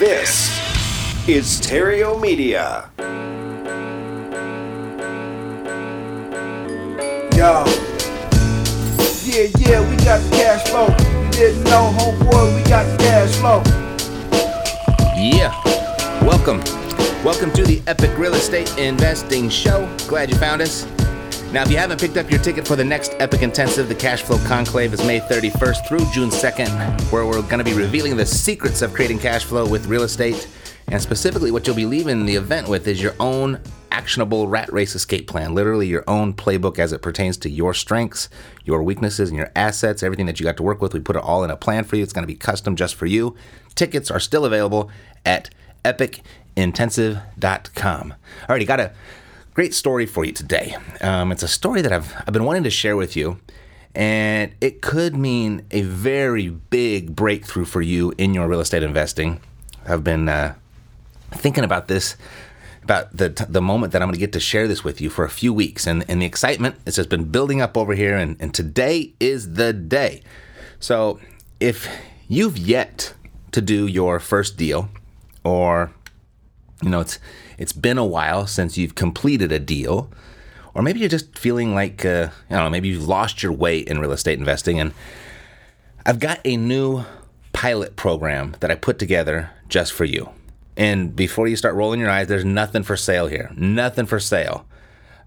This is Stereo Media. Yo. Yeah, yeah, we got the cash flow. You didn't know, homeboy, we got the cash flow. Yeah. Welcome. Welcome to the Epic Real Estate Investing Show. Glad you found us. Now, if you haven't picked up your ticket for the next Epic Intensive, the Cash Flow Conclave is May 31st through June 2nd, where we're going to be revealing the secrets of creating cash flow with real estate. And specifically, what you'll be leaving the event with is your own actionable rat race escape plan. Literally, your own playbook as it pertains to your strengths, your weaknesses, and your assets, everything that you got to work with. We put it all in a plan for you. It's going to be custom just for you. Tickets are still available at epicintensive.com. Alrighty, got a great story for you today. Um, it's a story that I've, I've been wanting to share with you, and it could mean a very big breakthrough for you in your real estate investing. I've been uh, thinking about this, about the, the moment that I'm going to get to share this with you for a few weeks, and, and the excitement has just been building up over here, and, and today is the day. So, if you've yet to do your first deal, or you know, it's it's been a while since you've completed a deal, or maybe you're just feeling like uh, I don't know, maybe you've lost your way in real estate investing. And I've got a new pilot program that I put together just for you. And before you start rolling your eyes, there's nothing for sale here. Nothing for sale.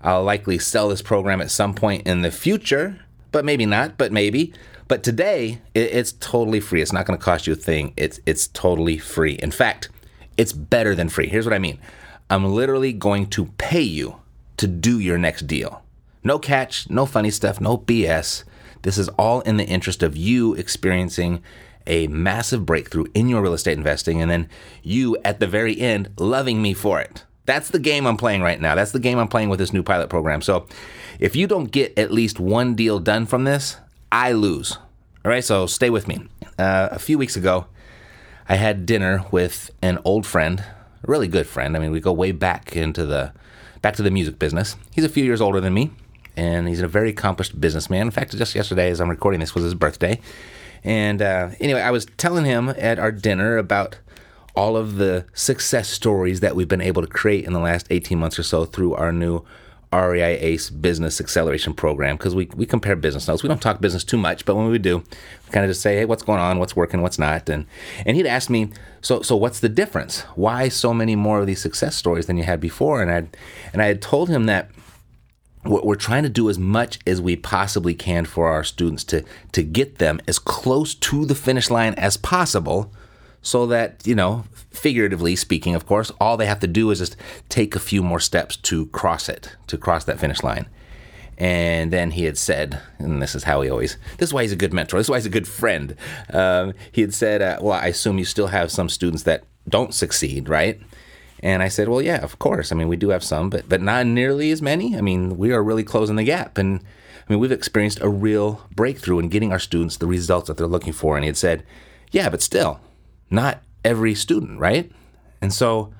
I'll likely sell this program at some point in the future, but maybe not, but maybe. But today, it's totally free. It's not going to cost you a thing. It's it's totally free. In fact, it's better than free. Here's what I mean. I'm literally going to pay you to do your next deal. No catch, no funny stuff, no BS. This is all in the interest of you experiencing a massive breakthrough in your real estate investing and then you at the very end loving me for it. That's the game I'm playing right now. That's the game I'm playing with this new pilot program. So if you don't get at least one deal done from this, I lose. All right, so stay with me. Uh, a few weeks ago, I had dinner with an old friend, really good friend. I mean, we go way back into the back to the music business. He's a few years older than me, and he's a very accomplished businessman. In fact, just yesterday, as I'm recording this, was his birthday. And uh, anyway, I was telling him at our dinner about all of the success stories that we've been able to create in the last 18 months or so through our new REI ACE Business Acceleration Program because we, we compare business notes. We don't talk business too much, but when we do, we kind of just say, hey, what's going on, what's working, what's not. And and he'd ask me, so so what's the difference? Why so many more of these success stories than you had before? And I and I had told him that what we're trying to do as much as we possibly can for our students to to get them as close to the finish line as possible so that, you know, figuratively speaking, of course, all they have to do is just take a few more steps to cross it, to cross that finish line. And then he had said, and this is how he always, this is why he's a good mentor, this is why he's a good friend. Um, he had said, uh, Well, I assume you still have some students that don't succeed, right? And I said, Well, yeah, of course. I mean, we do have some, but, but not nearly as many. I mean, we are really closing the gap. And I mean, we've experienced a real breakthrough in getting our students the results that they're looking for. And he had said, Yeah, but still, not every student, right? And so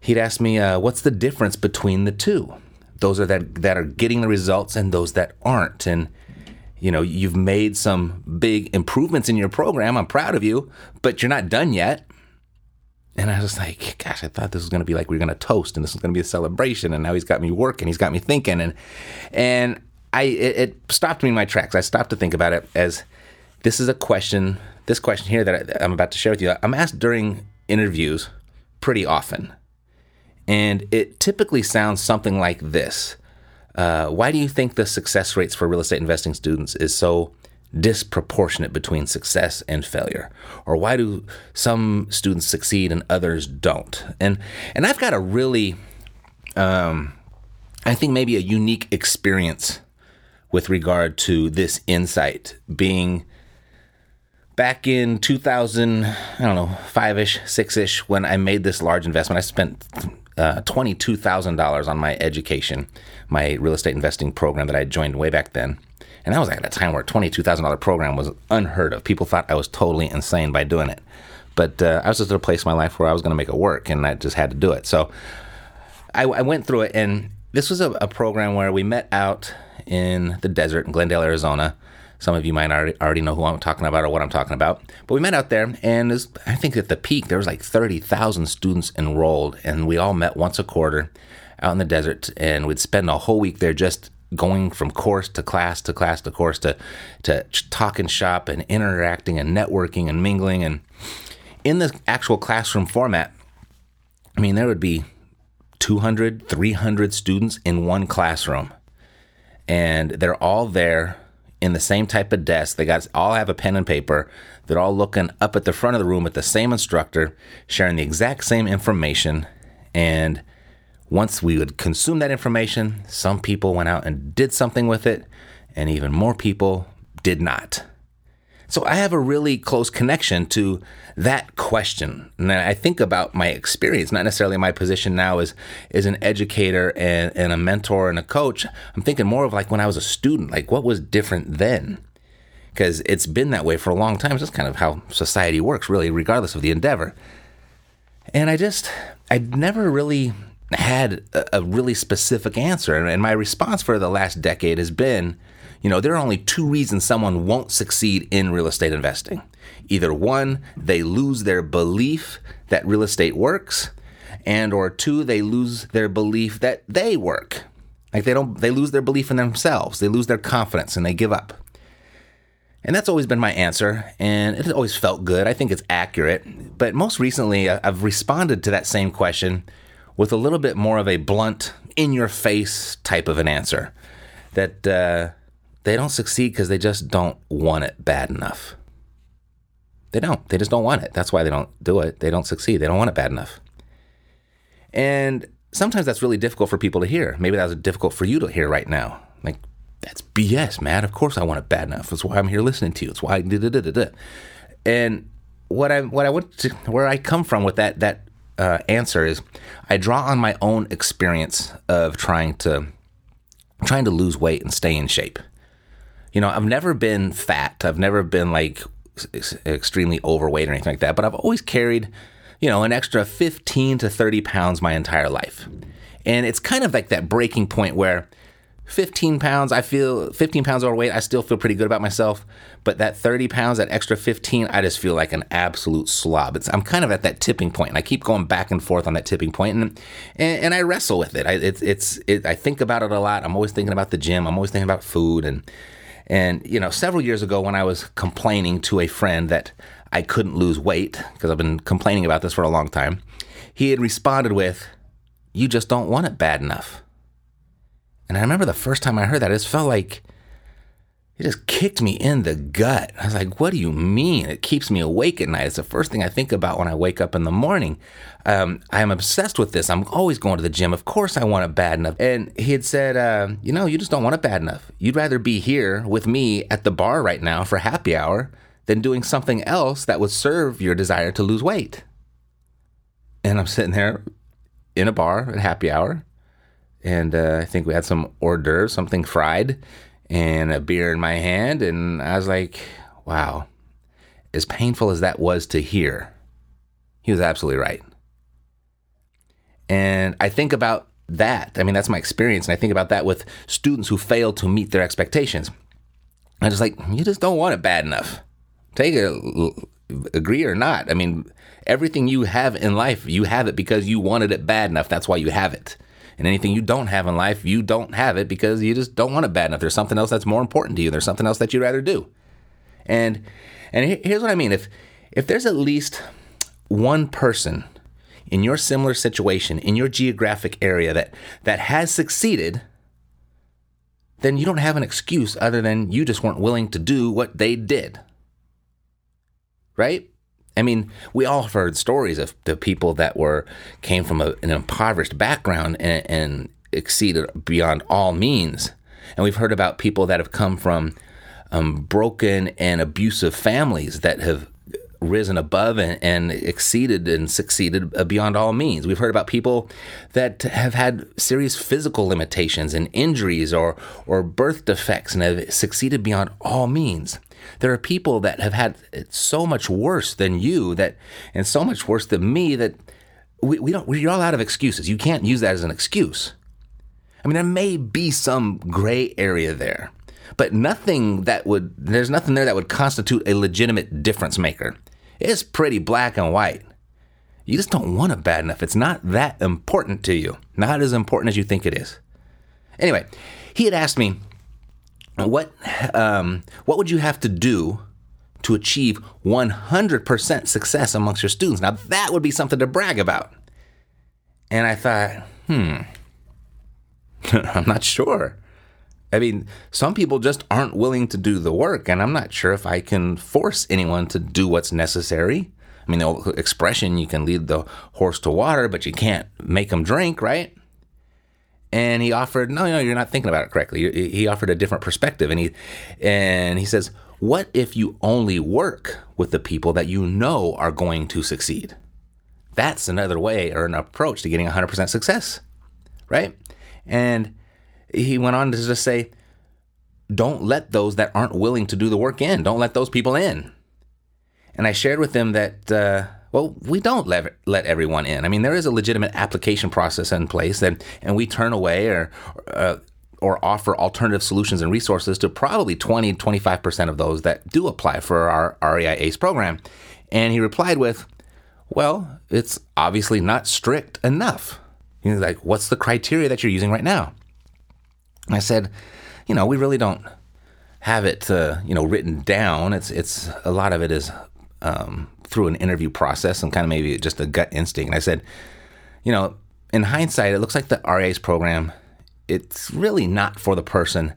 he'd ask me, uh, what's the difference between the two? Those are that, that are getting the results and those that aren't. And, you know, you've made some big improvements in your program. I'm proud of you, but you're not done yet. And I was like, gosh, I thought this was going to be like we are going to toast and this was going to be a celebration. And now he's got me working. He's got me thinking. And, and I, it, it stopped me in my tracks. I stopped to think about it as this is a question this question here that I'm about to share with you, I'm asked during interviews pretty often. And it typically sounds something like this uh, Why do you think the success rates for real estate investing students is so disproportionate between success and failure? Or why do some students succeed and others don't? And, and I've got a really, um, I think maybe a unique experience with regard to this insight being back in 2000, I don't know, five ish, six ish, when I made this large investment, I spent uh, $22,000 on my education, my real estate investing program that I joined way back then. And that was at a time where a $22,000 program was unheard of. People thought I was totally insane by doing it. But uh, I was just at a place in my life where I was going to make it work, and I just had to do it. So I, I went through it, and this was a, a program where we met out in the desert in Glendale, Arizona Some of you might already, know who I'm talking about or what I'm talking about. But we met out there, and was, I think at the peak, there was like 30,000 students enrolled, and we all met once a quarter out in the desert, and we'd spend a whole week there just going from course to class to class to course to, to talk and shop and interacting and networking and mingling. And in the actual classroom format, I mean, there would be 200, 300 students in one classroom. And they're all there in the same type of desk. They got all have a pen and paper. They're all looking up at the front of the room at the same instructor, sharing the exact same information. And once we would consume that information, some people went out and did something with it, and even more people did not. So I have a really close connection to that question. And I think about my experience, not necessarily my position now as, as an educator and, and a mentor and a coach. I'm thinking more of like when I was a student, like what was different then? Because it's been that way for a long time. It's just kind of how society works, really, regardless of the endeavor. And I just, I never really had a, a really specific answer. And my response for the last decade has been, you know, there are only two reasons someone won't succeed in real estate investing. Either one, they lose their belief that real estate works, and or two, they lose their belief that they work. Like they don't they lose their belief in themselves. They lose their confidence and they give up. And that's always been my answer, and it always felt good. I think it's accurate. But most recently, I've responded to that same question with a little bit more of a blunt, in your face type of an answer. That uh, they don't succeed because they just don't want it bad enough. They don't. They just don't want it. That's why they don't do it. They don't succeed. They don't want it bad enough. And sometimes that's really difficult for people to hear. Maybe that's difficult for you to hear right now. Like, that's BS, man. Of course I want it bad enough. That's why I'm here listening to you. It's why da da da da da. And what I what I want to where I come from with that that uh, answer is I draw on my own experience of trying to trying to lose weight and stay in shape you know, I've never been fat. I've never been like extremely overweight or anything like that, but I've always carried, you know, an extra 15 to 30 pounds my entire life. And it's kind of like that breaking point where 15 pounds, I feel 15 pounds overweight, I still feel pretty good about myself. But that 30 pounds, that extra 15, I just feel like an absolute slob. It's, I'm kind of at that tipping point, and I keep going back and forth on that tipping point, and and, and I wrestle with it. I, it's it's it, I think about it a lot. I'm always thinking about the gym. I'm always thinking about food, and and, you know, several years ago when I was complaining to a friend that I couldn't lose weight, because I've been complaining about this for a long time, he had responded with, You just don't want it bad enough. And I remember the first time I heard that, it felt like it just kicked me in the gut. I was like, what do you mean? It keeps me awake at night. It's the first thing I think about when I wake up in the morning. Um, I am obsessed with this. I'm always going to the gym. Of course, I want it bad enough. And he had said, uh, you know, you just don't want it bad enough. You'd rather be here with me at the bar right now for happy hour than doing something else that would serve your desire to lose weight. And I'm sitting there in a bar at happy hour. And uh, I think we had some hors d'oeuvres, something fried and a beer in my hand. And I was like, wow, as painful as that was to hear, he was absolutely right. And I think about that. I mean, that's my experience. And I think about that with students who fail to meet their expectations. I just like, you just don't want it bad enough. Take it, agree or not. I mean, everything you have in life, you have it because you wanted it bad enough. That's why you have it. And anything you don't have in life, you don't have it because you just don't want it bad enough. There's something else that's more important to you. There's something else that you'd rather do. And and here's what I mean. If if there's at least one person in your similar situation, in your geographic area that that has succeeded, then you don't have an excuse other than you just weren't willing to do what they did. Right? I mean, we all have heard stories of the people that were came from a, an impoverished background and, and exceeded beyond all means, and we've heard about people that have come from um, broken and abusive families that have risen above and, and, exceeded and succeeded beyond all means. We've heard about people that have had serious physical limitations and injuries or or birth defects and have succeeded beyond all means. There are people that have had it so much worse than you that, and so much worse than me that we, we don't, we're all out of excuses. You can't use that as an excuse. I mean, there may be some gray area there, but nothing that would, there's nothing there that would constitute a legitimate difference maker. It's pretty black and white. You just don't want it bad enough. It's not that important to you, not as important as you think it is. Anyway, he had asked me, what, um, what would you have to do to achieve 100% success amongst your students? Now, that would be something to brag about. And I thought, hmm, I'm not sure. I mean, some people just aren't willing to do the work, and I'm not sure if I can force anyone to do what's necessary. I mean, the expression you can lead the horse to water, but you can't make him drink, right? And he offered, no, no, you're not thinking about it correctly. He offered a different perspective, and he and he says, what if you only work with the people that you know are going to succeed? That's another way or an approach to getting 100% success, right? And he went on to just say, don't let those that aren't willing to do the work in. Don't let those people in. And I shared with them that, uh, well, we don't let, let everyone in. I mean, there is a legitimate application process in place, and, and we turn away or, uh, or offer alternative solutions and resources to probably 20, 25% of those that do apply for our REI ACE program. And he replied with, well, it's obviously not strict enough. He's like, what's the criteria that you're using right now? I said, you know, we really don't have it, uh, you know, written down. It's it's a lot of it is um, through an interview process and kind of maybe just a gut instinct. And I said, you know, in hindsight, it looks like the ACE program. It's really not for the person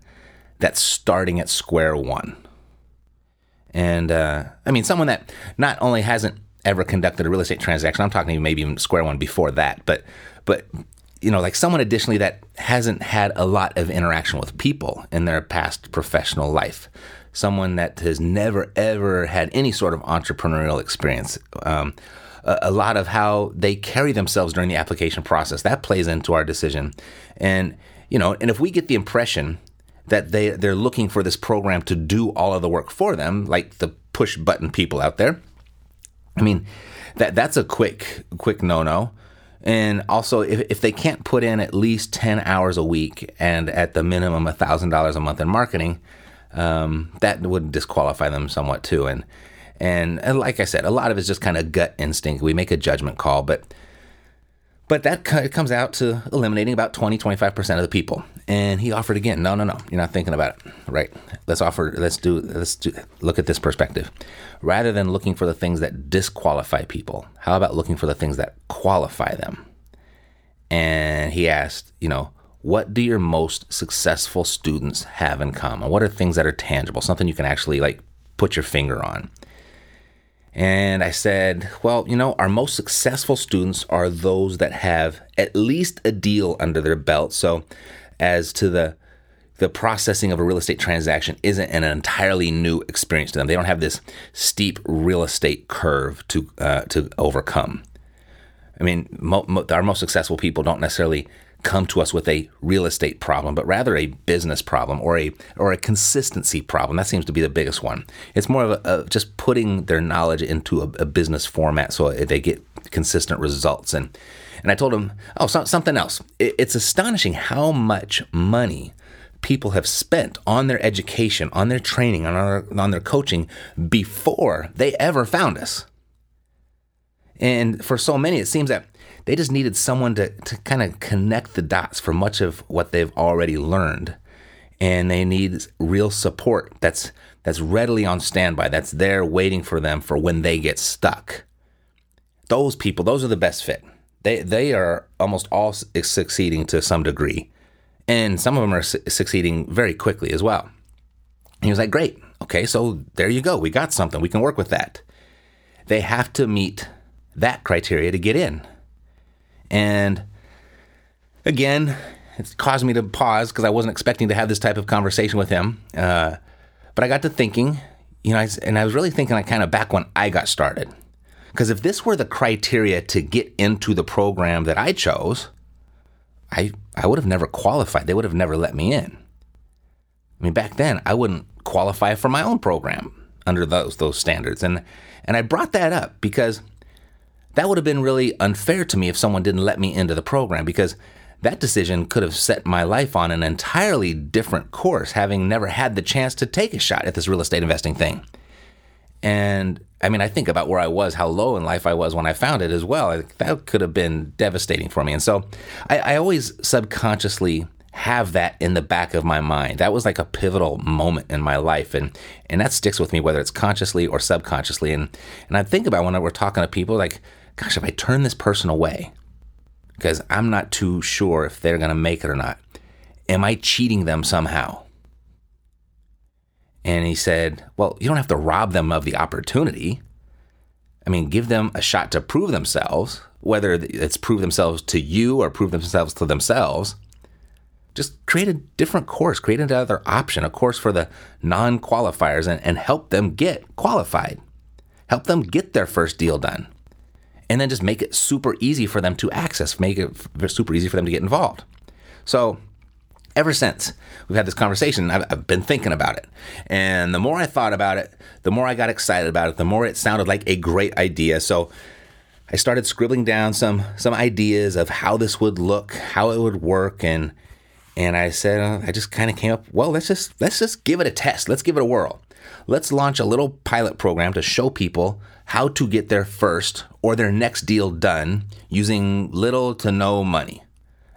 that's starting at square one. And uh, I mean, someone that not only hasn't ever conducted a real estate transaction, I'm talking maybe even square one before that, but but you know, like someone additionally that hasn't had a lot of interaction with people in their past professional life, someone that has never ever had any sort of entrepreneurial experience. Um, a, a lot of how they carry themselves during the application process that plays into our decision, and you know, and if we get the impression that they they're looking for this program to do all of the work for them, like the push button people out there. I mean, that that's a quick quick no no. And also, if, if they can't put in at least 10 hours a week and at the minimum $1,000 a month in marketing, um, that would disqualify them somewhat too. And, and, like I said, a lot of it's just kind of gut instinct. We make a judgment call, but but that comes out to eliminating about 20, 25% of the people. And he offered again, no, no, no, you're not thinking about it. Right. Let's offer, let's do, let's do, look at this perspective. Rather than looking for the things that disqualify people, how about looking for the things that qualify them? And he asked, you know, what do your most successful students have in common? What are things that are tangible, something you can actually like put your finger on? And I said, well, you know, our most successful students are those that have at least a deal under their belt. So, as to the the processing of a real estate transaction isn't an entirely new experience to them. They don't have this steep real estate curve to uh, to overcome. I mean, mo- mo- our most successful people don't necessarily come to us with a real estate problem, but rather a business problem or a or a consistency problem. That seems to be the biggest one. It's more of a, a just putting their knowledge into a, a, business format so they get consistent results. And and I told him, oh, so, something else. It, it's astonishing how much money people have spent on their education, on their training, on, our, on their coaching before they ever found us. And for so many, it seems that they just needed someone to, to kind of connect the dots for much of what they've already learned. And they need real support that's that's readily on standby, that's there waiting for them for when they get stuck. Those people, those are the best fit. They they are almost all succeeding to some degree. And some of them are su- succeeding very quickly as well. And he was like, "Great. Okay, so there you go. We got something. We can work with that." They have to meet that criteria to get in. And again, it's caused me to pause because I wasn't expecting to have this type of conversation with him. Uh, but I got to thinking, you know, and I was really thinking, like, kind of back when I got started. Because if this were the criteria to get into the program that I chose, I I would have never qualified. They would have never let me in. I mean, back then I wouldn't qualify for my own program under those those standards. And and I brought that up because that would have been really unfair to me if someone didn't let me into the program because that decision could have set my life on an entirely different course, having never had the chance to take a shot at this real estate investing thing. And I mean, I think about where I was, how low in life I was when I found it as well. That could have been devastating for me. And so I, I always subconsciously have that in the back of my mind. That was like a pivotal moment in my life, and and that sticks with me whether it's consciously or subconsciously. And and I think about when we're talking to people, like, gosh, if I turn this person away, because I'm not too sure if they're going to make it or not, am I cheating them somehow? And he said, well, you don't have to rob them of the opportunity. I mean, give them a shot to prove themselves, whether it's prove themselves to you or prove themselves to themselves just create a different course, create another option, a course for the non qualifiers, and, and help them get qualified. Help them get their first deal done. And then just make it super easy for them to access, make it super easy for them to get involved. So, ever since we've had this conversation, I've, I've, been thinking about it. And the more I thought about it, the more I got excited about it, the more it sounded like a great idea. So, I started scribbling down some some ideas of how this would look, how it would work, and and I said, uh, I just kind of came up, well, let's just let's just give it a test. Let's give it a whirl. Let's launch a little pilot program to show people how to get their first or their next deal done using little to no money.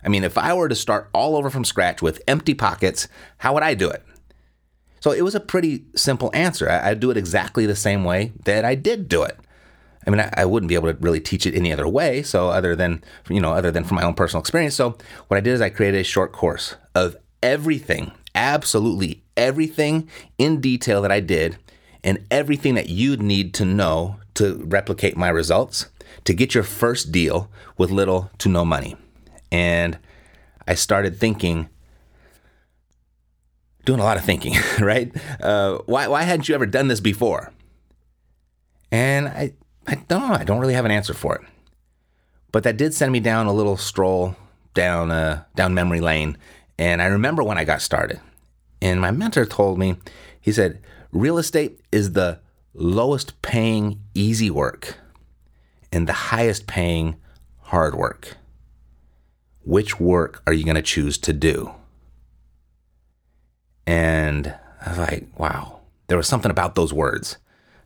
I mean, if I were to start all over from scratch with empty pockets, how would I do it? So it was a pretty simple answer. I'd do it exactly the same way that I did do it. I mean, I, I, wouldn't be able to really teach it any other way. So other than you know, other than from my own personal experience. So what I did is I created a short course of everything, absolutely everything in detail that I did, and everything that you'd need to know to replicate my results to get your first deal with little to no money. And I started thinking, doing a lot of thinking, right? Uh, why, why hadn't you ever done this before? And I, I don't know. I don't really have an answer for it. But that did send me down a little stroll down uh, down memory lane. And I remember when I got started. And my mentor told me, he said, real estate is the lowest paying easy work and the highest paying hard work. Which work are you going to choose to do? And I was like, wow, there was something about those words.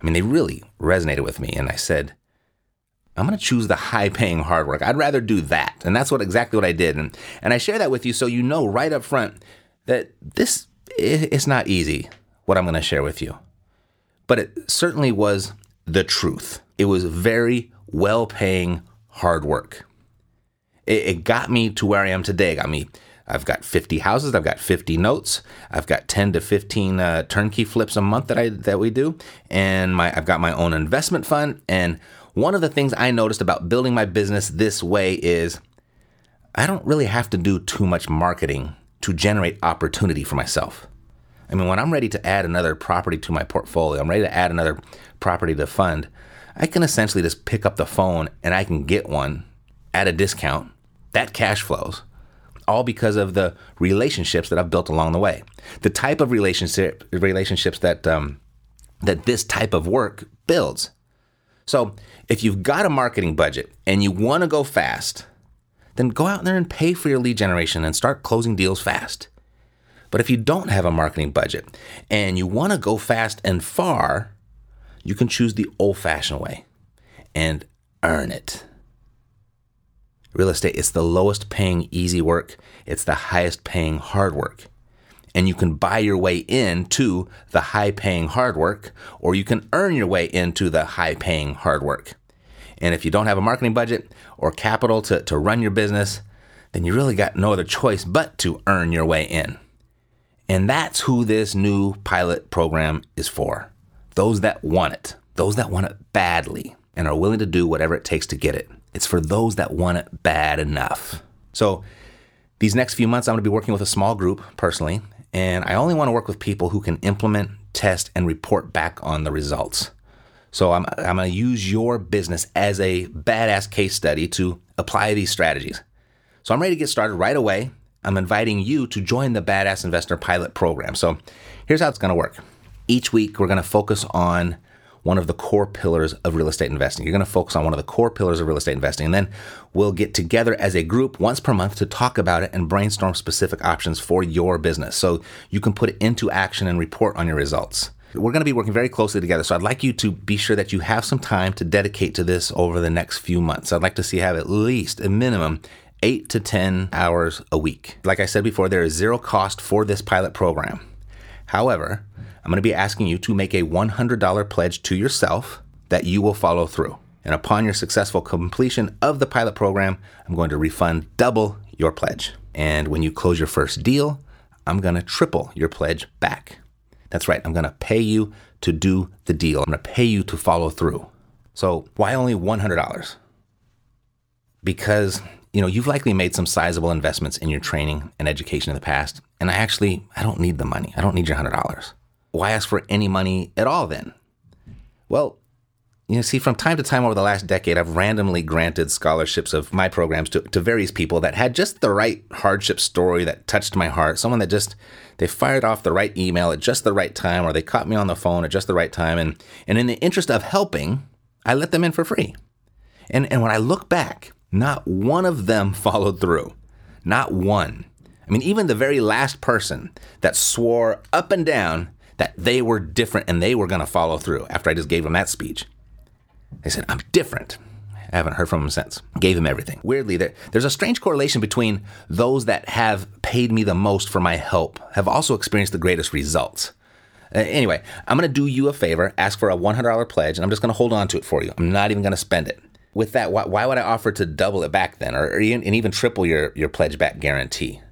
I mean, they really resonated with me. And I said, I'm going to choose the high paying hard work. I'd rather do that. And that's what exactly what I did. And, and I share that with you so you know right up front that this it's not easy what I'm going to share with you. But it certainly was the truth. It was very well paying hard work. It, it got me to where I am today. It got me I've got 50 houses. I've got 50 notes. I've got 10 to 15 uh, turnkey flips a month that I that we do, and my I've got my own investment fund. And one of the things I noticed about building my business this way is I don't really have to do too much marketing to generate opportunity for myself. I mean, when I'm ready to add another property to my portfolio, I'm ready to add another property to fund. I can essentially just pick up the phone and I can get one at a discount. That cash flows all because of the relationships that I've built along the way. The type of relationship relationships that um, that this type of work builds. So, if you've got a marketing budget and you want to go fast, then go out there and pay for your lead generation and start closing deals fast. But if you don't have a marketing budget and you want to go fast and far, you can choose the old fashioned way and earn it. Real estate is the lowest paying easy work, it's the highest paying hard work. And you can buy your way into the high paying hard work, or you can earn your way into the high paying hard work. And if you don't have a marketing budget or capital to, to run your business, then you really got no other choice but to earn your way in. And that's who this new pilot program is for those that want it, those that want it badly and are willing to do whatever it takes to get it. It's for those that want it bad enough. So, these next few months, I'm going to be working with a small group personally, and I only want to work with people who can implement, test, and report back on the results. So, I'm, I'm going to use your business as a badass case study to apply these strategies. So, I'm ready to get started right away. I'm inviting you to join the Badass Investor Pilot Program. So, here's how it's going to work. Each week, we're going to focus on one of the core pillars of real estate investing. You're going to focus on one of the core pillars of real estate investing. And then we'll get together as a group once per month to talk about it and brainstorm specific options for your business so you can put it into action and report on your results. We're going to be working very closely together. So I'd like you to be sure that you have some time to dedicate to this over the next few months. I'd like to see you have at least a minimum eight to 10 hours a week. Like I said before, there is zero cost for this pilot program. However, I'm going to be asking you to make a $100 pledge to yourself that you will follow through. And upon your successful completion of the pilot program, I'm going to refund double your pledge. And when you close your first deal, I'm going to triple your pledge back. That's right, I'm going to pay you to do the deal. I'm going to pay you to follow through. So, why only $100? Because you know, you've likely made some sizable investments in your training and education in the past, and I actually I don't need the money. I don't need your $100. Why ask for any money at all then? Well, you know, see, from time to time over the last decade, I've randomly granted scholarships of my programs to, to various people that had just the right hardship story that touched my heart. Someone that just they fired off the right email at just the right time, or they caught me on the phone at just the right time. And and in the interest of helping, I let them in for free. And and when I look back, not one of them followed through. Not one. I mean, even the very last person that swore up and down that they were different and they were going to follow through after I just gave them that speech. They said, I'm different. I haven't heard from them since. Gave them everything. Weirdly, there, there's a strange correlation between those that have paid me the most for my help have also experienced the greatest results. Uh, anyway, I'm going to do you a favor, ask for a $100 pledge, and I'm just going to hold on to it for you. I'm not even going to spend it with that, why, why would I offer to double it back then, or, or even, and even triple your your pledge back guarantee?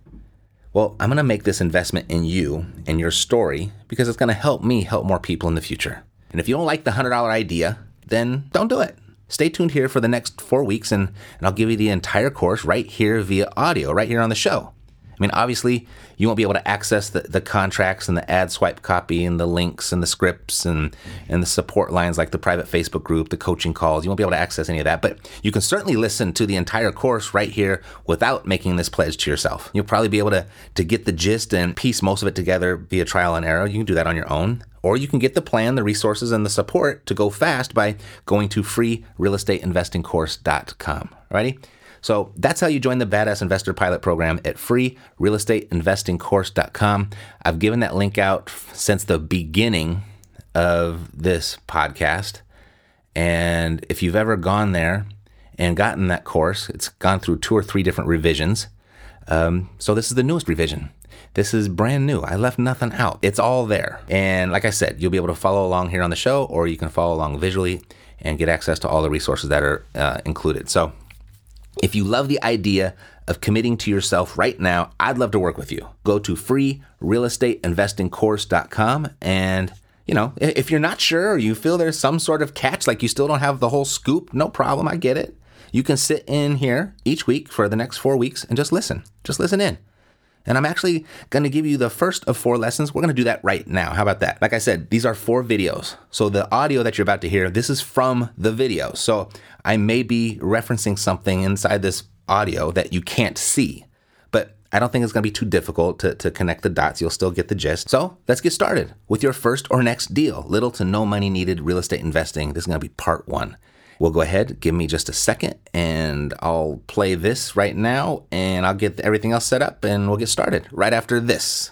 Well, I'm going to make this investment in you and your story because it's going to help me help more people in the future. And if you don't like the hundred dollar idea, then don't do it. Stay tuned here for the next four weeks, and, and I'll give you the entire course right here via audio, right here on the show. I mean, obviously, you won't be able to access the, the contracts and the ad swipe copy and the links and the scripts and, and the support lines like the private Facebook group, the coaching calls. You won't be able to access any of that, but you can certainly listen to the entire course right here without making this pledge to yourself. You'll probably be able to, to get the gist and piece most of it together via trial and error. You can do that on your own. Or you can get the plan, the resources, and the support to go fast by going to freerealestateinvestingcourse.com. Ready? So that's how you join the Badass Investor Pilot Program at freerealestateinvestingcourse.com. I've given that link out since the beginning of this podcast. And if you've ever gone there and gotten that course, it's gone through two or three different revisions. Um, so this is the newest revision. This is brand new. I left nothing out. It's all there. And like I said, you'll be able to follow along here on the show, or you can follow along visually and get access to all the resources that are uh, included. So if you love the idea of committing to yourself right now, I'd love to work with you. Go to freerealestateinvestingcourse.com and you know, if you're not sure or you feel there's some sort of catch, like you still don't have the whole scoop, no problem, I get it. You can sit in here each week for the next four weeks and just listen. Just listen in. And I'm actually going to give you the first of four lessons. We're going to do that right now. How about that? Like I said, these are four videos. So the audio that you're about to hear, this is from the video. So I may be referencing something inside this audio that you can't see, but I don't think it's going to be too difficult to, to connect the dots. You'll still get the gist. So let's get started with your first or next deal. Little to no money needed real estate investing. This is going to be part one. We'll go ahead, give me just a second, and I'll play this right now, and I'll get everything else set up, and we'll get started right after this.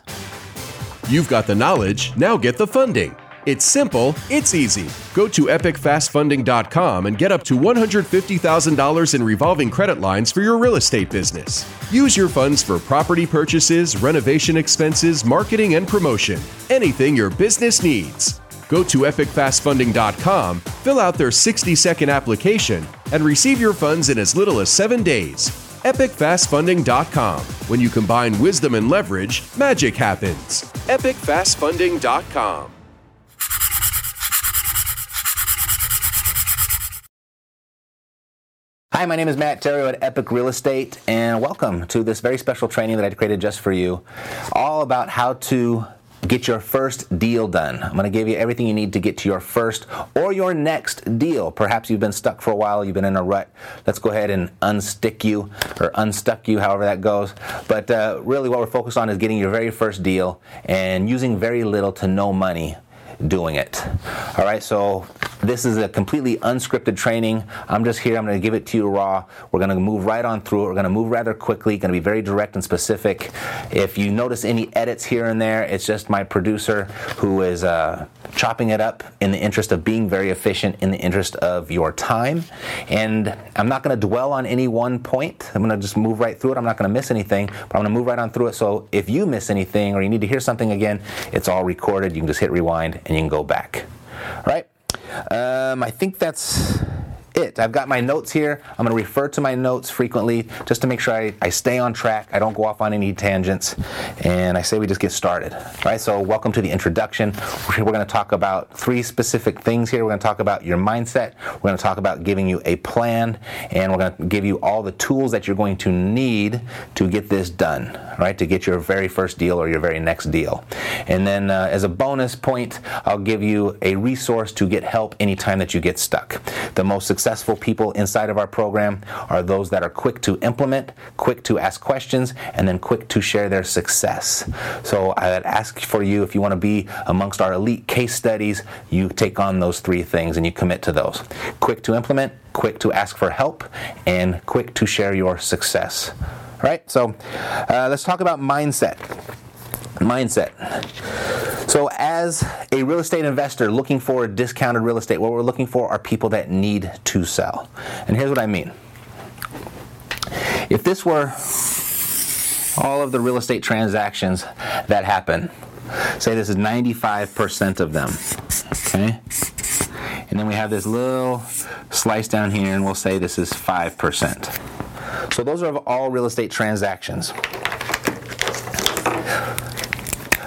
You've got the knowledge, now get the funding. It's simple, it's easy. Go to epicfastfunding.com and get up to $150,000 in revolving credit lines for your real estate business. Use your funds for property purchases, renovation expenses, marketing, and promotion. Anything your business needs. Go to epicfastfunding.com, fill out their 60 second application, and receive your funds in as little as seven days. EpicFastFunding.com. When you combine wisdom and leverage, magic happens. EpicFastFunding.com. Hi, my name is Matt Theriault at Epic Real Estate, and welcome to this very special training that I created just for you, all about how to get your first deal done. I'm going to give you everything you need to get to your first or your next deal. Perhaps you've been stuck for a while, you've been in a rut. Let's go ahead and unstick you or unstuck you, however that goes. But uh, really, what we're focused on is getting your very first deal and using very little to no money doing it. All right, so this is a completely unscripted training. I'm just here, I'm going to give it to you raw. We're going to move right on through it. We're going to move rather quickly, going to be very direct and specific. If you notice any edits here and there, it's just my producer who is uh, chopping it up in the interest of being very efficient, in the interest of your time. And I'm not going to dwell on any one point. I'm going to just move right through it. I'm not going to miss anything, but I'm going to move right on through it. So if you miss anything or you need to hear something again, it's all recorded. You can just hit rewind and you can go back. All right? Um, I think that's it. I've got my notes here. I'm going to refer to my notes frequently just to make sure I, I stay on track. I don't go off on any tangents. And I say we just get started. All right, so welcome to the introduction. We're going to talk about three specific things here. We're going to talk about your mindset. We're going to talk about giving you a plan. And we're going to give you all the tools that you're going to need to get this done, right? To get your very first deal or your very next deal. And then uh, as a bonus point, I'll give you a resource to get help anytime that you get stuck. The most successful people inside of our program are those that are quick to implement, quick to ask questions, and then quick to share their success. So I would ask for you if you want to be amongst our elite case studies, you take on those three things and you commit to those. Quick to implement, quick to ask for help, and quick to share your success. All right, so uh, let's talk about mindset. Mindset. So, as a real estate investor looking for discounted real estate, what we're looking for are people that need to sell. And here's what I mean if this were all of the real estate transactions that happen, say this is 95% of them, okay? And then we have this little slice down here, and we'll say this is 5%. So, those are all real estate transactions.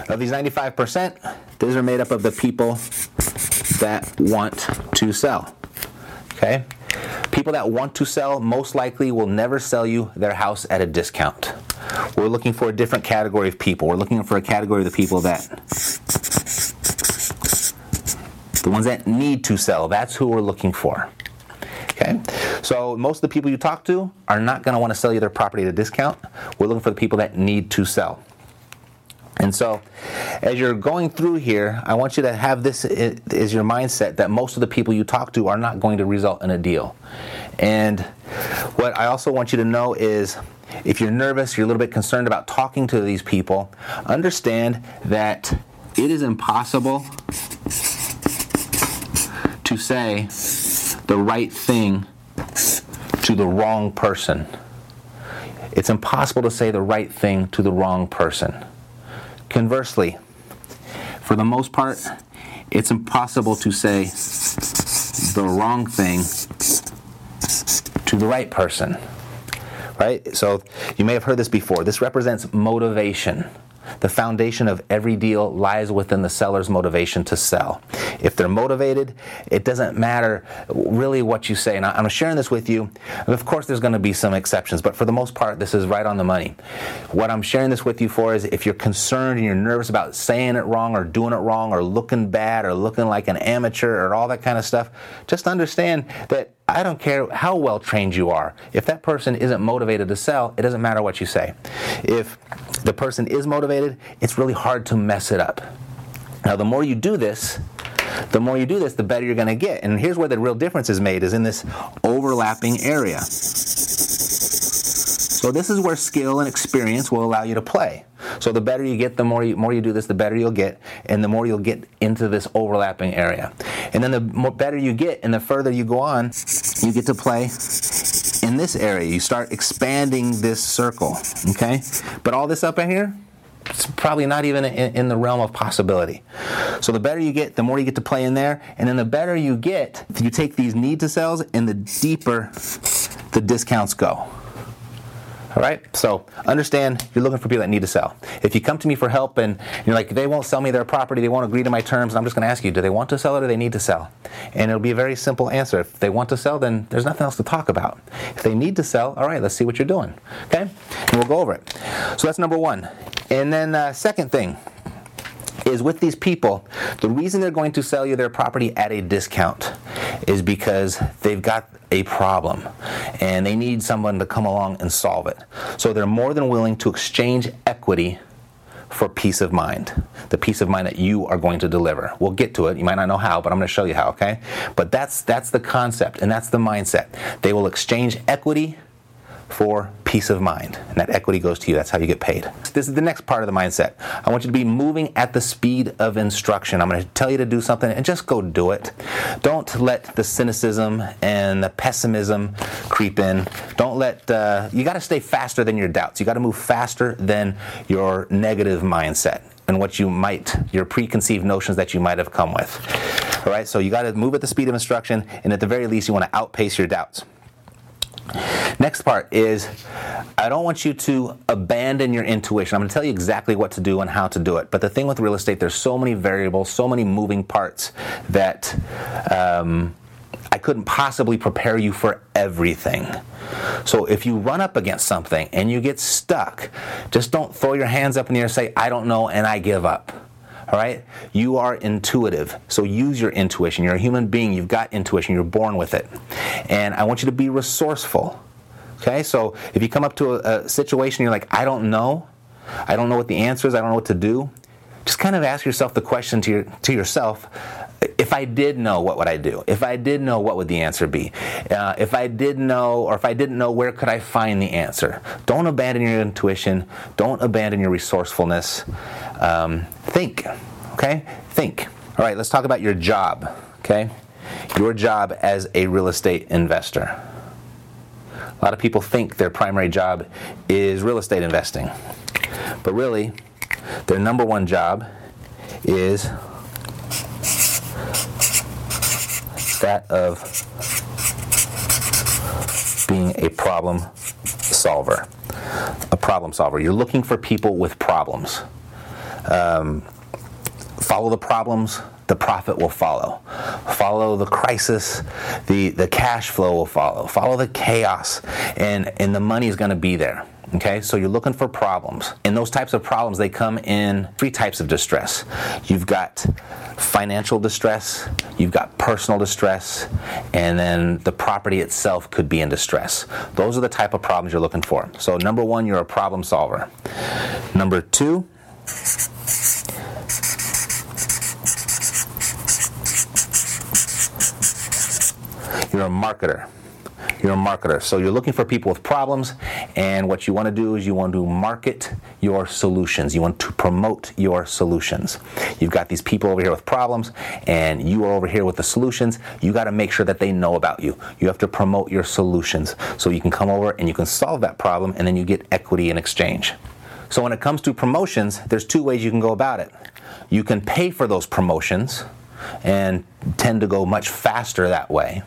Of these 95%, those are made up of the people that want to sell. Okay? People that want to sell most likely will never sell you their house at a discount. We're looking for a different category of people. We're looking for a category of the people that the ones that need to sell. That's who we're looking for. Okay? So most of the people you talk to are not going to want to sell you their property at a discount. We're looking for the people that need to sell. And so, as you're going through here, I want you to have this as your mindset that most of the people you talk to are not going to result in a deal. And what I also want you to know is if you're nervous, you're a little bit concerned about talking to these people, understand that it is impossible to say the right thing to the wrong person. It's impossible to say the right thing to the wrong person. Conversely, for the most part, it's impossible to say the wrong thing to the right person. Right? So you may have heard this before. This represents motivation. The foundation of every deal lies within the seller's motivation to sell. If they're motivated, it doesn't matter really what you say. And I'm sharing this with you. Of course, there's going to be some exceptions, but for the most part, this is right on the money. What I'm sharing this with you for is if you're concerned and you're nervous about saying it wrong or doing it wrong or looking bad or looking like an amateur or all that kind of stuff, just understand that I don't care how well trained you are. If that person isn't motivated to sell, it doesn't matter what you say. If the person is motivated, it's really hard to mess it up. Now, the more you do this, the more you do this, the better you're going to get. And here's where the real difference is made is in this overlapping area. So this is where skill and experience will allow you to play. So the better you get, the more you, more you do this, the better you'll get, and the more you'll get into this overlapping area. And then the more better you get, and the further you go on, you get to play in this area. You start expanding this circle, okay? But all this up in here, it's probably not even in, in, the realm of possibility. So the better you get, the more you get to play in there, and then the better you get, you take these need to sells, and the deeper the discounts go. All right. So understand you're looking for people that need to sell. If you come to me for help and you're like, they won't sell me their property, they won't agree to my terms, and I'm just going to ask you, do they want to sell or do they need to sell? And it'll be a very simple answer. If they want to sell, then there's nothing else to talk about. If they need to sell, all right, let's see what you're doing. Okay. And we'll go over it. So that's number one. And then uh, second thing is with these people, the reason they're going to sell you their property at a discount is because they've got a problem and they need someone to come along and solve it. So they're more than willing to exchange equity for peace of mind. The peace of mind that you are going to deliver. We'll get to it. You might not know how, but I'm going to show you how, okay? But that's that's the concept and that's the mindset. They will exchange equity for peace of mind. And that equity goes to you. That's how you get paid. This is the next part of the mindset. I want you to be moving at the speed of instruction. I'm going to tell you to do something and just go do it. Don't let the cynicism and the pessimism creep in. Don't let, uh, you got to stay faster than your doubts. You got to move faster than your negative mindset and what you might, your preconceived notions that you might have come with. All right, so you got to move at the speed of instruction, and at the very least, you want to outpace your doubts. Next part is I don't want you to abandon your intuition. I'm going to tell you exactly what to do and how to do it. But the thing with real estate, there's so many variables, so many moving parts that um, I couldn't possibly prepare you for everything. So if you run up against something and you get stuck, just don't throw your hands up in the air and say, I don't know, and I give up. All right? You are intuitive. So use your intuition. You're a human being. You've got intuition. You're born with it. And I want you to be resourceful. Okay? So if you come up to a, a situation, you're like, I don't know. I don't know what the answer is. I don't know what to do. Just kind of ask yourself the question to, your, to yourself if I did know, what would I do? If I did know, what would the answer be? Uh, if I did know, or if I didn't know, where could I find the answer? Don't abandon your intuition. Don't abandon your resourcefulness. Um, think, okay? Think. All right, let's talk about your job, okay? Your job as a real estate investor. A lot of people think their primary job is real estate investing, but really, their number one job is that of being a problem solver. A problem solver. You're looking for people with problems. Um, follow the problems, the profit will follow. Follow the crisis, the, the cash flow will follow. Follow the chaos, and, and the money is going to be there. Okay, so you're looking for problems. And those types of problems, they come in three types of distress. You've got financial distress, you've got personal distress, and then the property itself could be in distress. Those are the type of problems you're looking for. So, number one, you're a problem solver. Number two, you're a marketer. You're a marketer. So you're looking for people with problems, and what you want to do is you want to market your solutions. You want to promote your solutions. You've got these people over here with problems, and you are over here with the solutions. You got to make sure that they know about you. You have to promote your solutions so you can come over and you can solve that problem, and then you get equity in exchange. So when it comes to promotions, there's two ways you can go about it. You can pay for those promotions and tend to go much faster that way.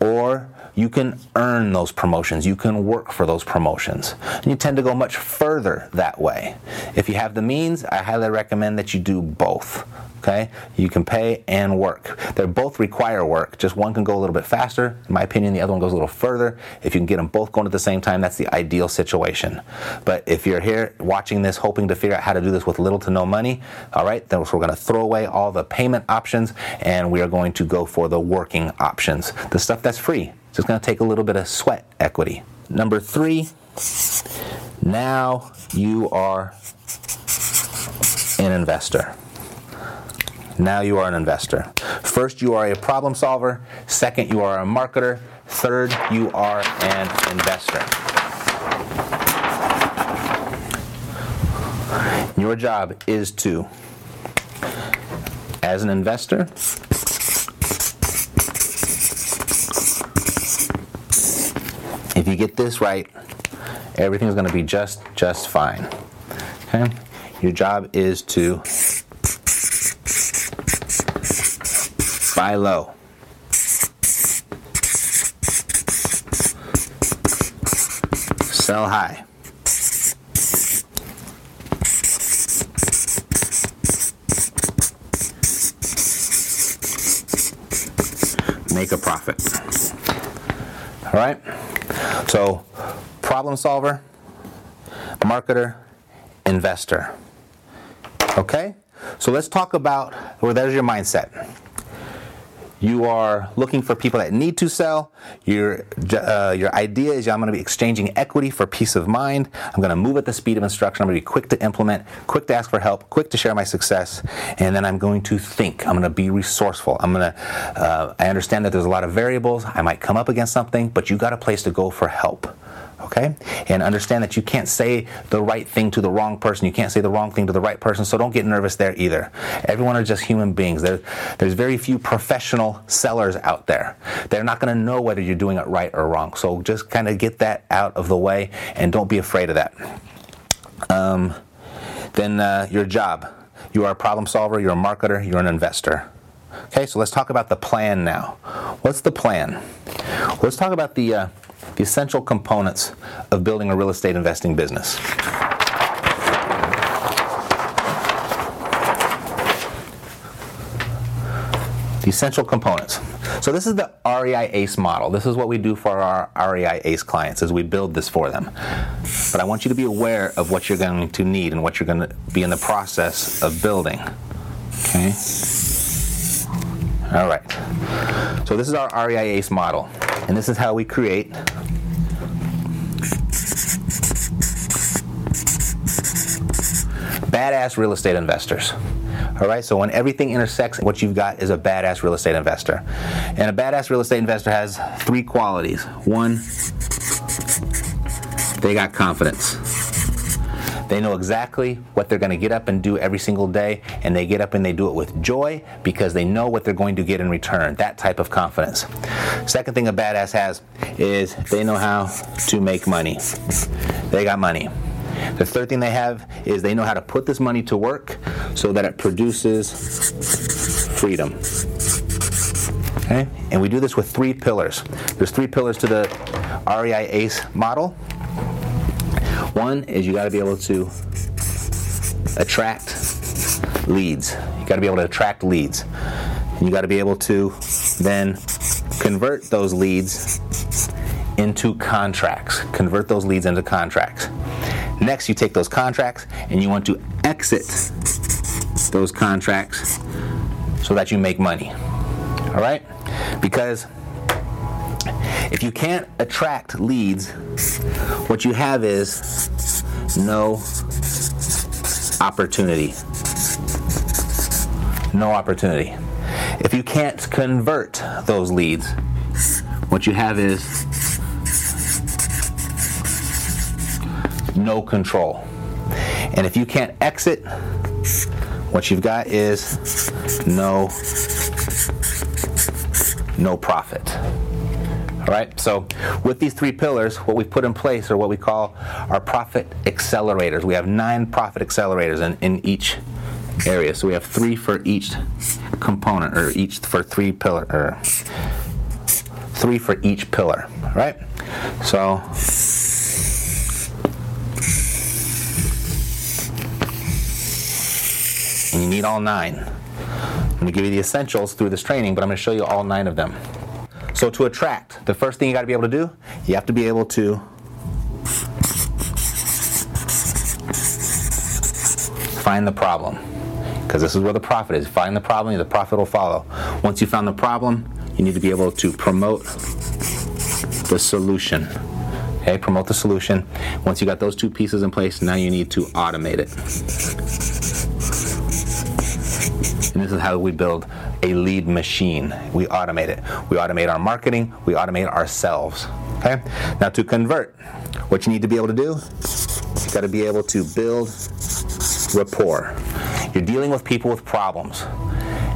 Or you can earn those promotions. You can work for those promotions. And you tend to go much further that way. If you have the means, I highly recommend that you do both. Okay? You can pay and work. They both require work. Just one can go a little bit faster. In my opinion, the other one goes a little further. If you can get them both going at the same time, that's the ideal situation. But if you're here watching this, hoping to figure out how to do this with little to no money, all right, then we're going to throw away all the payment options and we are going to go for the working options. The stuff that's free. It's going to take a little bit of sweat equity. Number three, now you are an investor. Now you are an investor. First, you are a problem solver. Second, you are a marketer. Third, you are an investor. Your job is to, as an investor, if you get this right, everything's going to be just just fine. Okay? Your job is to buy low. Sell high. Make a profit. All right? So, problem solver, marketer, investor. Okay? So let's talk about, well, there's your mindset. You are looking for people that need to sell. Your uh, your idea is I'm going to be exchanging equity for peace of mind. I'm going to move at the speed of instruction. I'm going to be quick to implement, quick to ask for help, quick to share my success, and then I'm going to think. I'm going to be resourceful. I'm going to. Uh, I understand that there's a lot of variables. I might come up against something, but you got a place to go for help okay? And understand that you can't say the right thing to the wrong person. You can't say the wrong thing to the right person, so don't get nervous there either. Everyone are just human beings. There, there's very few professional sellers out there. They're not going to know whether you're doing it right or wrong. So just kind of get that out of the way and don't be afraid of that. Um, then uh, your job. You are a problem solver, you're a marketer, you're an investor. Okay, so let's talk about the plan now. What's the plan? Let's talk about the uh, the essential components of building a real estate investing business. The essential components. So this is the REI ACE model. This is what we do for our REI ACE clients as we build this for them. But I want you to be aware of what you're going to need and what you're going to be in the process of building. Okay? All right. So this is our REI ACE model. And this is how we create badass real estate investors. All right, so when everything intersects, what you've got is a badass real estate investor. And a badass real estate investor has three qualities. One, they got confidence. They know exactly what they're going to get up and do every single day, and they get up and they do it with joy because they know what they're going to get in return. That type of confidence. Second thing a badass has is they know how to make money. They got money. The third thing they have is they know how to put this money to work so that it produces freedom. Okay? And we do this with three pillars. There's three pillars to the REI ACE model. One is you got to be able to attract leads. You got to be able to attract leads. And you got to be able to then convert those leads into contracts. Convert those leads into contracts. Next, you take those contracts and you want to exit those contracts so that you make money. All right? Because if you can't attract leads, what you have is no opportunity. No opportunity. If you can't convert those leads, what you have is no control. And if you can't exit, what you've got is no no profit. Right, so with these three pillars, what we put in place are what we call our profit accelerators. We have nine profit accelerators in, in each area. So we have three for each component, or each for three pillar, or three for each pillar, right? So and you need all nine. I'm going to give you the essentials through this training, but I'm going to show you all nine of them. So to attract, the first thing you got to be able to do, you have to be able to find the problem. Because this is where the profit is. Find the problem, the profit will follow. Once you found the problem, you need to be able to promote the solution. Okay, promote the solution. Once you got those two pieces in place, now you need to automate it. And this is how we build a lead machine. We automate it. We automate our marketing, we automate ourselves. Okay? Now to convert, what you need to be able to do, you got to be able to build rapport. You're dealing with people with problems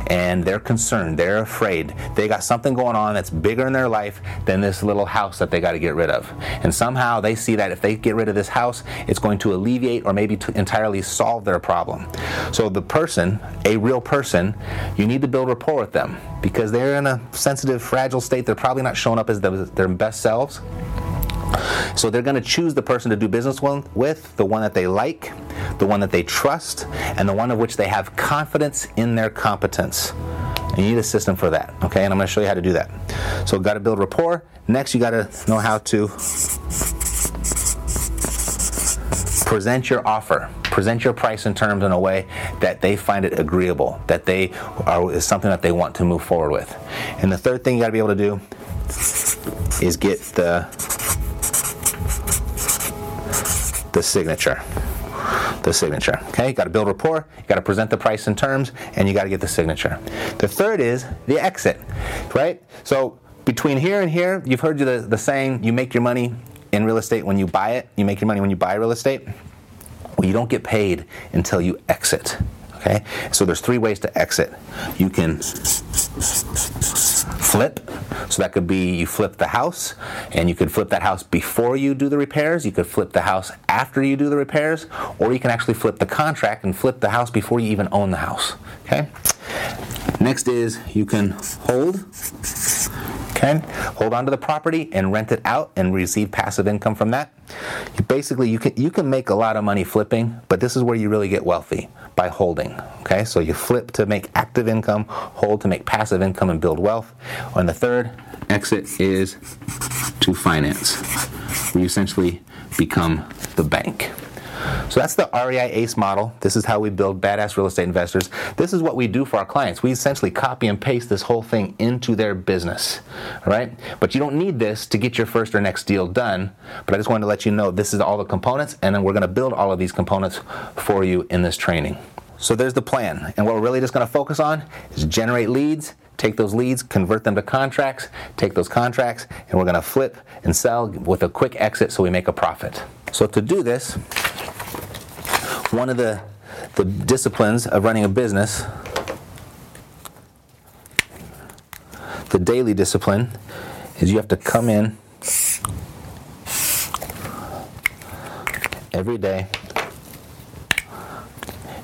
and they're concerned, they're afraid. They got something going on that's bigger in their life than this little house that they got to get rid of. And somehow they see that if they get rid of this house, it's going to alleviate or maybe entirely solve their problem. So the person, a real person, you need to build rapport with them because they're in a sensitive, fragile state. They're probably not showing up as their best selves. So they're going to choose the person to do business with, the one that they like, the one that they trust, and the one of which they have confidence in their competence. You need a system for that, okay? And I'm going to show you how to do that. So, got to build rapport. Next, you got to know how to present your offer present your price and terms in a way that they find it agreeable, that they are is something that they want to move forward with. And the third thing you got to be able to do is get the the signature. The signature. Okay, you got to build rapport, you got to present the price and terms, and you got to get the signature. The third is the exit, right? So between here and here, you've heard the, the saying, you make your money in real estate when you buy it, you make your money when you buy real estate. Well, you don't get paid until you exit. Okay? So there's three ways to exit. You can flip. So that could be you flip the house, and you could flip that house before you do the repairs. You could flip the house after you do the repairs, or you can actually flip the contract and flip the house before you even own the house. Okay? Next is you can hold. Okay, hold on to the property and rent it out and receive passive income from that. You basically, you can you can make a lot of money flipping, but this is where you really get wealthy by holding. Okay, so you flip to make active income, hold to make passive income and build wealth. And the third exit is to finance, you essentially become the bank. So that's the REI ACE model. This is how we build badass real estate investors. This is what we do for our clients. We essentially copy and paste this whole thing into their business. right? But you don't need this to get your first or next deal done. But I just wanted to let you know this is all the components, and then we're going to build all of these components for you in this training. So there's the plan. And what we're really just going to focus on is generate leads, take those leads, convert them to contracts, take those contracts, and we're going to flip and sell with a quick exit so we make a profit. So to do this, one of the, the disciplines of running a business, the daily discipline, is you have to come in every day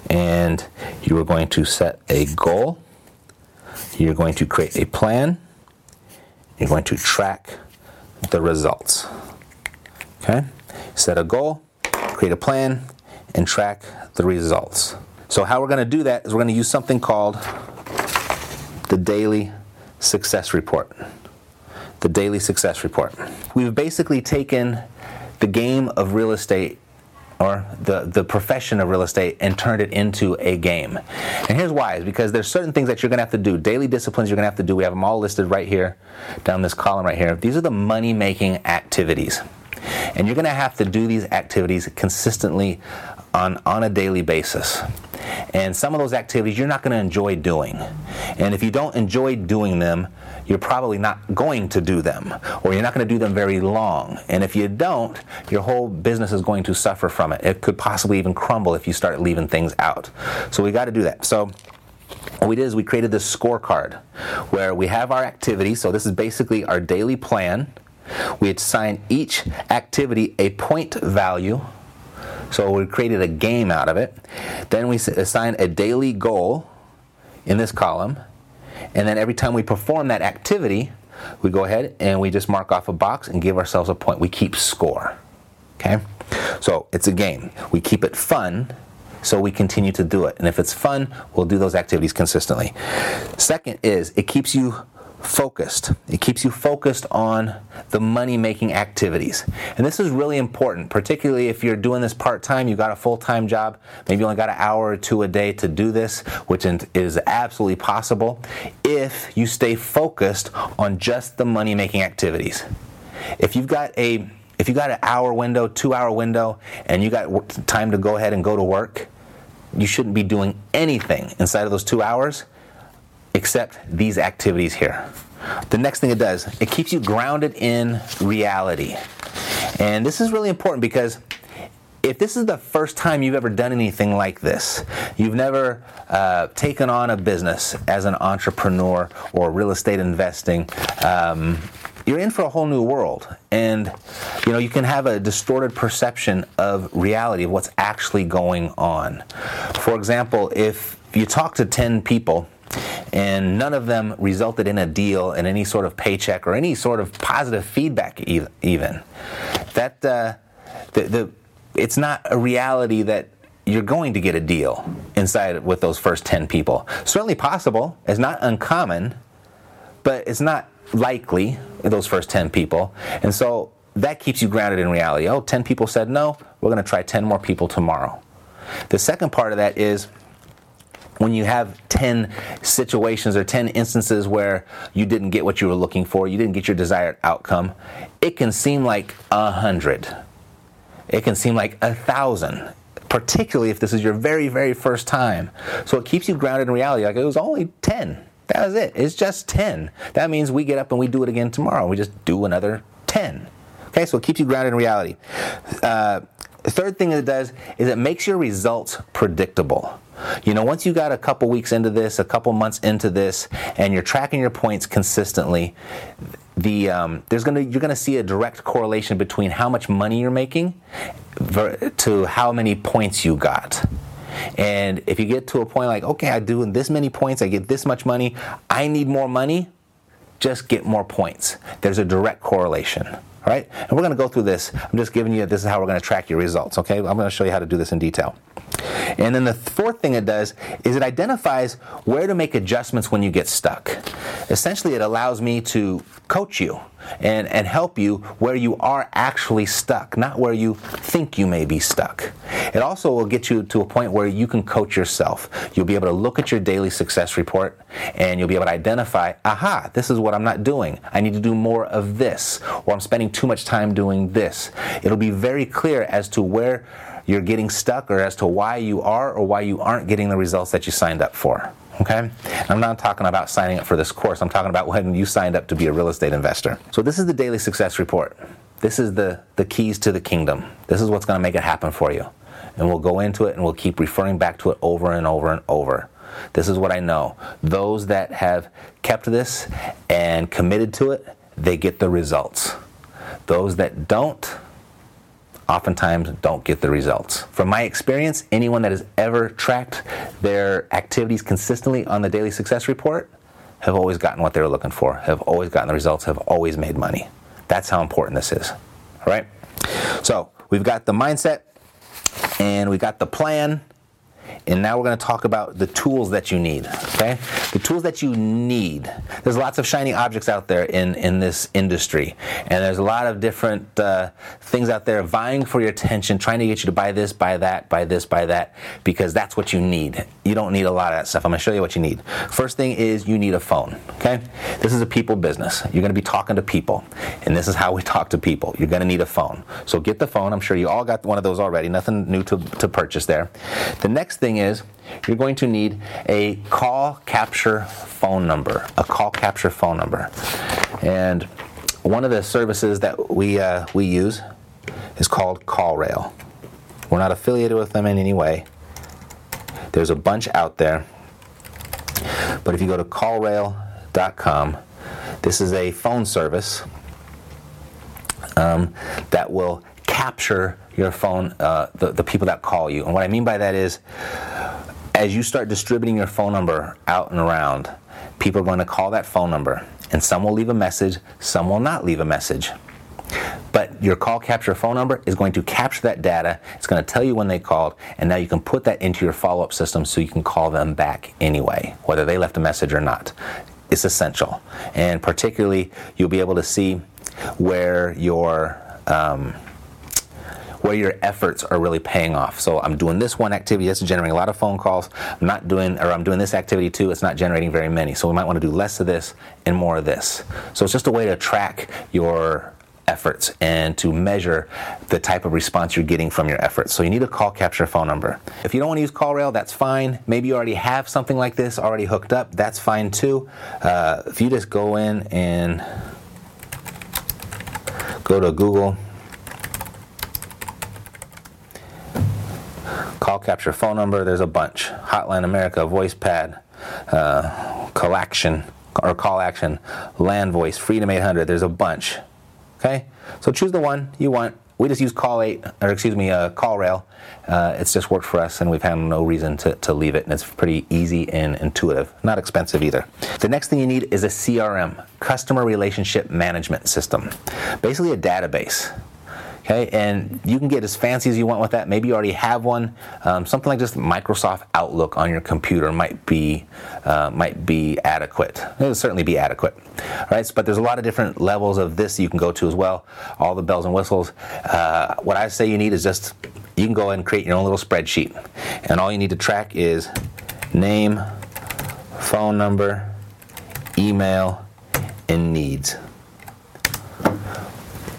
and you are going to set a goal. You're going to create a plan. You're going to track the results. Okay? Set a goal, create a plan, and track the results. So, how we're going to do that is we're going to use something called the Daily Success Report. The Daily Success Report. We've basically taken the game of real estate or the, the profession of real estate and turned it into a game. And here's why is because there's certain things that you're going to have to do, daily disciplines you're going to have to do. We have them all listed right here down this column right here. These are the money making activities. And you're going to have to do these activities consistently on, on a daily basis. And some of those activities you're not going to enjoy doing. And if you don't enjoy doing them, you're probably not going to do them, or you're not going to do them very long. And if you don't, your whole business is going to suffer from it. It could possibly even crumble if you start leaving things out. So we got to do that. So what we did is we created this scorecard where we have our activities. So this is basically our daily plan. We assign each activity a point value. So we created a game out of it. Then we assign a daily goal in this column. And then every time we perform that activity, we go ahead and we just mark off a box and give ourselves a point. We keep score. Okay? So it's a game. We keep it fun so we continue to do it. And if it's fun, we'll do those activities consistently. Second is it keeps you focused. It keeps you focused on the money making activities. And this is really important, particularly if you're doing this part time, you got a full time job, maybe you only got an hour or two a day to do this, which is absolutely possible if you stay focused on just the money making activities. If you've got a if you got an hour window, two hour window, and you got time to go ahead and go to work, you shouldn't be doing anything inside of those two hours except these activities here. The next thing it does, it keeps you grounded in reality. And this is really important because if this is the first time you've ever done anything like this, you've never uh, taken on a business as an entrepreneur or real estate investing, um, you're in for a whole new world. And you know, you can have a distorted perception of reality of what's actually going on. For example, if you talk to 10 people and none of them resulted in a deal and any sort of paycheck or any sort of positive feedback even. That uh, the, the it's not a reality that you're going to get a deal inside with those first 10 people. Certainly possible. It's not uncommon but it's not likely those first 10 people. And so that keeps you grounded in reality. Oh 10 people said no. We're going to try 10 more people tomorrow. The second part of that is when you have 10 situations or 10 instances where you didn't get what you were looking for, you didn't get your desired outcome, it can seem like a hundred. It can seem like a thousand, particularly if this is your very, very first time. So it keeps you grounded in reality. Like it was only 10. That was it. It's just 10. That means we get up and we do it again tomorrow. We just do another 10. Okay, so it keeps you grounded in reality. Uh, the third thing it does is it makes your results predictable. You know, once you got a couple weeks into this, a couple months into this, and you're tracking your points consistently, the um, there's gonna you're gonna see a direct correlation between how much money you're making ver- to how many points you got. And if you get to a point like, okay, I do this many points, I get this much money, I need more money, just get more points. There's a direct correlation. All right, and we're going to go through this. I'm just giving you this is how we're going to track your results. Okay, I'm going to show you how to do this in detail. And then the fourth thing it does is it identifies where to make adjustments when you get stuck. Essentially, it allows me to coach you and, and help you where you are actually stuck, not where you think you may be stuck. It also will get you to a point where you can coach yourself. You'll be able to look at your daily success report and you'll be able to identify, aha, this is what I'm not doing. I need to do more of this, or I'm spending too much time doing this. It'll be very clear as to where you're getting stuck or as to why you are or why you aren't getting the results that you signed up for. Okay? I'm not talking about signing up for this course. I'm talking about when you signed up to be a real estate investor. So this is the daily success report. This is the, the keys to the kingdom. This is what's going to make it happen for you. And we'll go into it and we'll keep referring back to it over and over and over. This is what I know. Those that have kept this and committed to it, they get the results. Those that don't, oftentimes don't get the results. From my experience, anyone that has ever tracked their activities consistently on the daily success report have always gotten what they were looking for, have always gotten the results, have always made money. That's how important this is. All right? So, we've got the mindset and we got the plan and now we're going to talk about the tools that you need. Okay, the tools that you need. There's lots of shiny objects out there in in this industry, and there's a lot of different uh, things out there vying for your attention, trying to get you to buy this, buy that, buy this, buy that, because that's what you need. You don't need a lot of that stuff. I'm going to show you what you need. First thing is you need a phone. Okay, this is a people business. You're going to be talking to people, and this is how we talk to people. You're going to need a phone. So get the phone. I'm sure you all got one of those already. Nothing new to, to purchase there. The next thing is you're going to need a call capture phone number, a call capture phone number. And one of the services that we, uh, we use is called CallRail. We're not affiliated with them in any way. There's a bunch out there. But if you go to callrail.com, this is a phone service um, that will capture your phone, uh, the, the people that call you. And what I mean by that is, as you start distributing your phone number out and around, people are going to call that phone number. And some will leave a message, some will not leave a message. But your call capture phone number is going to capture that data. It's going to tell you when they called, and now you can put that into your follow up system so you can call them back anyway, whether they left a message or not. It's essential. And particularly, you'll be able to see where your um, where your efforts are really paying off. So I'm doing this one activity that's generating a lot of phone calls. I'm not doing, or I'm doing this activity too. It's not generating very many. So we might want to do less of this and more of this. So it's just a way to track your efforts and to measure the type of response you're getting from your efforts. So you need a call capture phone number. If you don't want to use CallRail, that's fine. Maybe you already have something like this already hooked up. That's fine too. Uh, if you just go in and go to Google call capture phone number. There's a bunch. Hotline America, VoicePad, uh, Call Action or Call Action, Land Voice, Freedom 800. There's a bunch. Okay, so choose the one you want. We just use Call 8, or excuse me, uh, CallRail. Uh, it's just worked for us, and we've had no reason to, to leave it. And it's pretty easy and intuitive, not expensive either. The next thing you need is a CRM, Customer Relationship Management System, basically a database. Okay, and you can get as fancy as you want with that. Maybe you already have one. Um, something like just Microsoft Outlook on your computer might be uh, might be adequate. It'll certainly be adequate. All right, but there's a lot of different levels of this you can go to as well. All the bells and whistles. Uh, what I say you need is just you can go and create your own little spreadsheet, and all you need to track is name, phone number, email, and needs.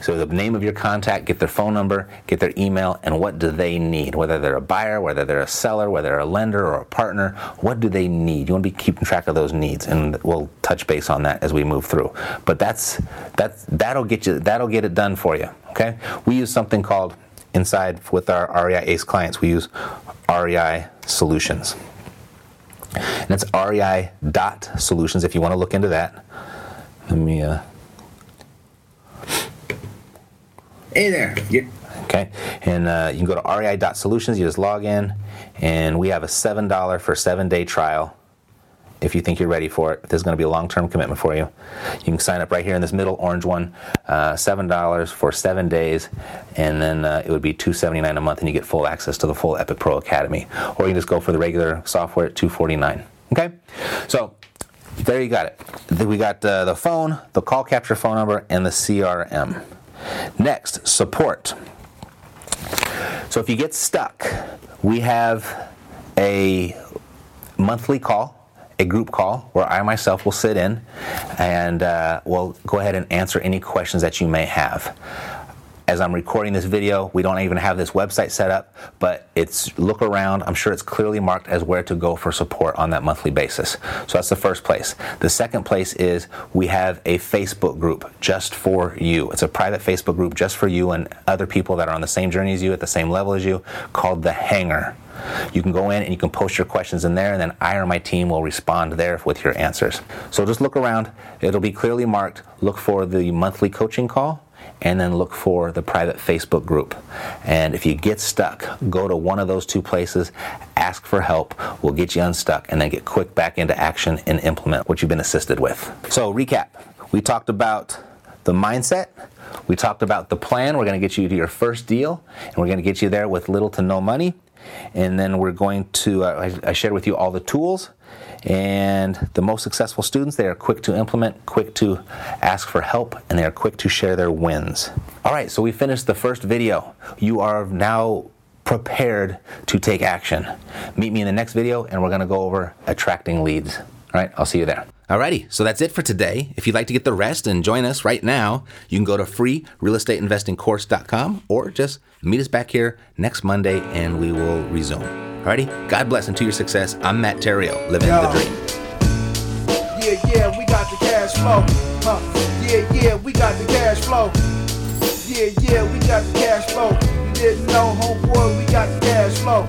So the name of your contact, get their phone number, get their email, and what do they need? Whether they're a buyer, whether they're a seller, whether they're a lender or a partner, what do they need? You want to be keeping track of those needs, and we'll touch base on that as we move through. But that's that's that'll get you that'll get it done for you. Okay, we use something called inside with our REI ACE clients. We use REI Solutions, and it's REI dot Solutions. If you want to look into that, let me. Uh, Hey there. Okay, and uh, you can go to rei.solutions. You just log in, and we have a seven dollar for seven day trial. If you think you're ready for it, if there's going to be a long term commitment for you, you can sign up right here in this middle orange one. Uh, seven dollars for seven days, and then uh, it would be two seventy nine a month, and you get full access to the full Epic Pro Academy. Or you can just go for the regular software at two forty nine. Okay, so there you got it. We got uh, the phone, the call capture phone number, and the CRM. Next, support. So if you get stuck, we have a monthly call, a group call, where I myself will sit in and uh, will go ahead and answer any questions that you may have as I'm recording this video, we don't even have this website set up, but it's look around. I'm sure it's clearly marked as where to go for support on that monthly basis. So that's the first place. The second place is we have a Facebook group just for you. It's a private Facebook group just for you and other people that are on the same journey as you, at the same level as you, called The Hangar. You can go in and you can post your questions in there, and then I or my team will respond there with your answers. So just look around. It'll be clearly marked. Look for the monthly coaching call and then look for the private Facebook group. And if you get stuck, go to one of those two places, ask for help, we'll get you unstuck, and then get quick back into action and implement what you've been assisted with. So, recap we talked about the mindset. We talked about the plan. We're going to get you to your first deal, and we're going to get you there with little to no money. And then we're going to, uh, I, I shared with you all the tools and the most successful students, they are quick to implement, quick to ask for help, and they are quick to share their wins. All right, so we finished the first video. You are now prepared to take action. Meet me in the next video, and we're gonna go over attracting leads. All right, I'll see you there. Alrighty, so that's it for today. If you'd like to get the rest and join us right now, you can go to freerealestateinvestingcourse.com or just meet us back here next Monday and we will resume. Alrighty, God bless and to your success. I'm Matt Theriault, living Yo. the dream. Yeah, yeah, we got the cash flow. Huh. Yeah, yeah, we got the cash flow. Yeah, yeah, we got the cash flow. You didn't know, homeboy, we got the cash flow.